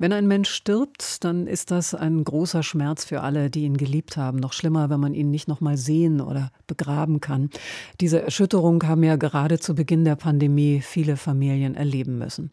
wenn ein Mensch stirbt, dann ist das ein großer Schmerz für alle, die ihn geliebt haben. Noch schlimmer, wenn man ihn nicht noch mal sehen oder begraben kann. Diese Erschütterung haben ja gerade zu Beginn der Pandemie viele Familien erleben müssen.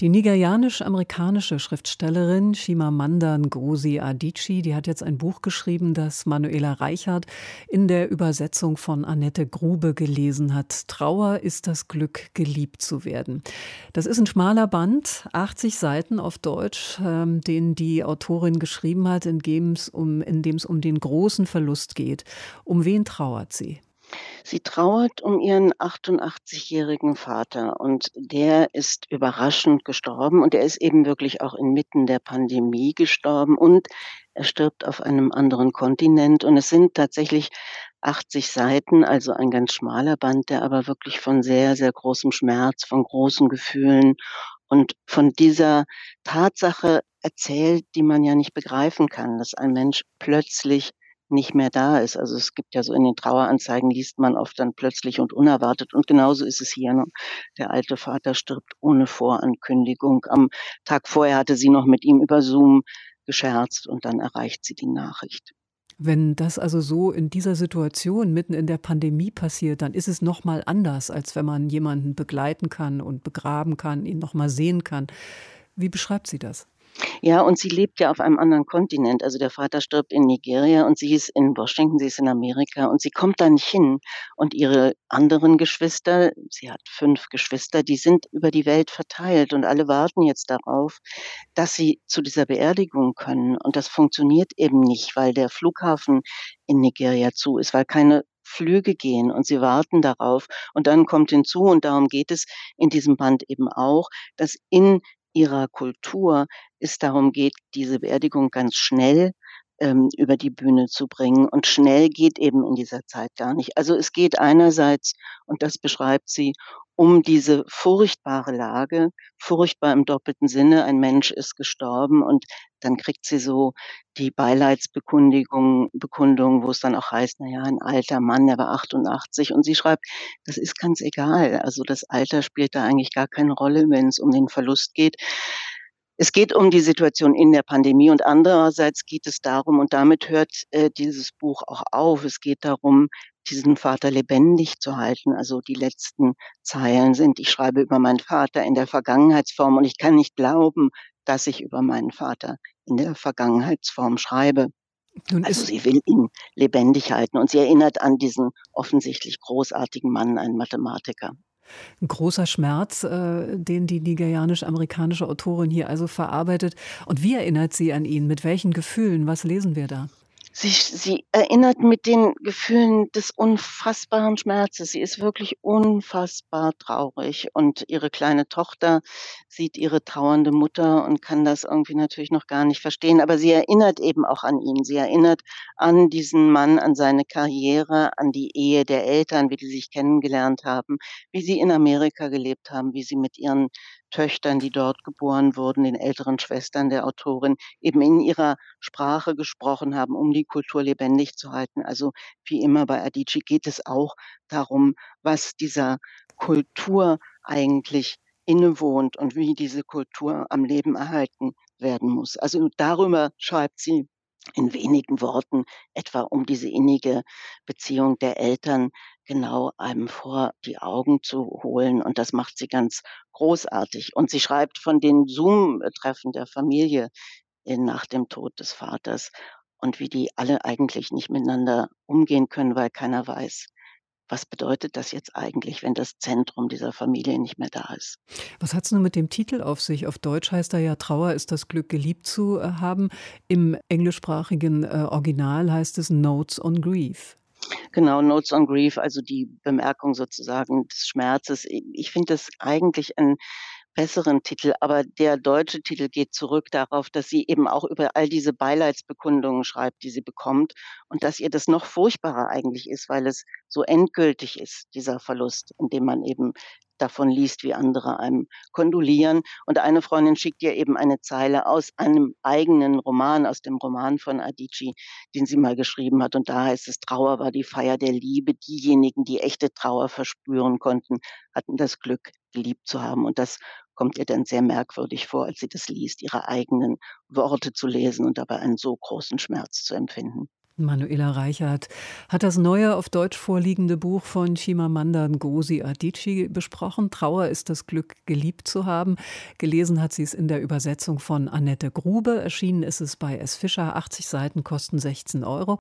Die nigerianisch-amerikanische Schriftstellerin Chimamanda Ngozi Adichie, die hat jetzt ein Buch geschrieben, das Manuela Reichert in der Übersetzung von Annette Grube gelesen hat. Trauer ist das Glück, geliebt zu werden. Das ist ein schmaler Band, 80 Seiten auf Deutsch, ähm, den die Autorin geschrieben hat, in dem es um, um den großen Verlust geht. Um wen trauert sie? Sie trauert um ihren 88-jährigen Vater und der ist überraschend gestorben und er ist eben wirklich auch inmitten der Pandemie gestorben und er stirbt auf einem anderen Kontinent und es sind tatsächlich 80 Seiten, also ein ganz schmaler Band, der aber wirklich von sehr, sehr großem Schmerz, von großen Gefühlen und von dieser Tatsache erzählt, die man ja nicht begreifen kann, dass ein Mensch plötzlich nicht mehr da ist. Also es gibt ja so in den Traueranzeigen liest man oft dann plötzlich und unerwartet. Und genauso ist es hier. Ne? Der alte Vater stirbt ohne Vorankündigung. Am Tag vorher hatte sie noch mit ihm über Zoom gescherzt und dann erreicht sie die Nachricht. Wenn das also so in dieser Situation mitten in der Pandemie passiert, dann ist es noch mal anders, als wenn man jemanden begleiten kann und begraben kann, ihn noch mal sehen kann. Wie beschreibt sie das? Ja, und sie lebt ja auf einem anderen Kontinent. Also der Vater stirbt in Nigeria und sie ist in Washington, sie ist in Amerika und sie kommt da nicht hin. Und ihre anderen Geschwister, sie hat fünf Geschwister, die sind über die Welt verteilt und alle warten jetzt darauf, dass sie zu dieser Beerdigung können. Und das funktioniert eben nicht, weil der Flughafen in Nigeria zu ist, weil keine Flüge gehen und sie warten darauf. Und dann kommt hinzu, und darum geht es in diesem Band eben auch, dass in ihrer Kultur es darum geht, diese Beerdigung ganz schnell ähm, über die Bühne zu bringen. Und schnell geht eben in dieser Zeit gar nicht. Also es geht einerseits, und das beschreibt sie, um diese furchtbare Lage, furchtbar im doppelten Sinne, ein Mensch ist gestorben und dann kriegt sie so die Beileidsbekundung, Bekundung, wo es dann auch heißt, na ja, ein alter Mann, der war 88 und sie schreibt, das ist ganz egal. Also das Alter spielt da eigentlich gar keine Rolle, wenn es um den Verlust geht. Es geht um die Situation in der Pandemie und andererseits geht es darum, und damit hört äh, dieses Buch auch auf, es geht darum, diesen Vater lebendig zu halten. Also die letzten Zeilen sind, ich schreibe über meinen Vater in der Vergangenheitsform und ich kann nicht glauben, dass ich über meinen Vater in der Vergangenheitsform schreibe. Nun also sie will ihn lebendig halten und sie erinnert an diesen offensichtlich großartigen Mann, einen Mathematiker. Ein großer Schmerz, äh, den die nigerianisch-amerikanische Autorin hier also verarbeitet. Und wie erinnert sie an ihn? Mit welchen Gefühlen? Was lesen wir da? Sie, sie erinnert mit den Gefühlen des unfassbaren Schmerzes. Sie ist wirklich unfassbar traurig. Und ihre kleine Tochter sieht ihre trauernde Mutter und kann das irgendwie natürlich noch gar nicht verstehen. Aber sie erinnert eben auch an ihn. Sie erinnert an diesen Mann, an seine Karriere, an die Ehe der Eltern, wie die sich kennengelernt haben, wie sie in Amerika gelebt haben, wie sie mit ihren Töchtern, die dort geboren wurden, den älteren Schwestern der Autorin, eben in ihrer Sprache gesprochen haben, um die Kultur lebendig zu halten. Also wie immer bei Adichie geht es auch darum, was dieser Kultur eigentlich innewohnt und wie diese Kultur am Leben erhalten werden muss. Also darüber schreibt sie in wenigen Worten etwa um diese innige Beziehung der Eltern genau einem vor die Augen zu holen. Und das macht sie ganz großartig. Und sie schreibt von den Zoom-Treffen der Familie nach dem Tod des Vaters und wie die alle eigentlich nicht miteinander umgehen können, weil keiner weiß, was bedeutet das jetzt eigentlich, wenn das Zentrum dieser Familie nicht mehr da ist? Was hat es nun mit dem Titel auf sich? Auf Deutsch heißt er ja Trauer ist das Glück, geliebt zu äh, haben. Im englischsprachigen äh, Original heißt es Notes on Grief. Genau, Notes on Grief, also die Bemerkung sozusagen des Schmerzes. Ich finde das eigentlich ein besseren Titel, aber der deutsche Titel geht zurück darauf, dass sie eben auch über all diese Beileidsbekundungen schreibt, die sie bekommt und dass ihr das noch furchtbarer eigentlich ist, weil es so endgültig ist, dieser Verlust, indem man eben davon liest, wie andere einem kondolieren. Und eine Freundin schickt ihr eben eine Zeile aus einem eigenen Roman, aus dem Roman von Adichie, den sie mal geschrieben hat. Und da heißt es, Trauer war die Feier der Liebe. Diejenigen, die echte Trauer verspüren konnten, hatten das Glück, geliebt zu haben. Und das kommt ihr dann sehr merkwürdig vor, als sie das liest, ihre eigenen Worte zu lesen und dabei einen so großen Schmerz zu empfinden. Manuela Reichert hat das neue auf Deutsch vorliegende Buch von Chimamanda Ngozi Adichie besprochen. Trauer ist das Glück, geliebt zu haben. Gelesen hat sie es in der Übersetzung von Annette Grube. Erschienen ist es bei S. Fischer. 80 Seiten kosten 16 Euro.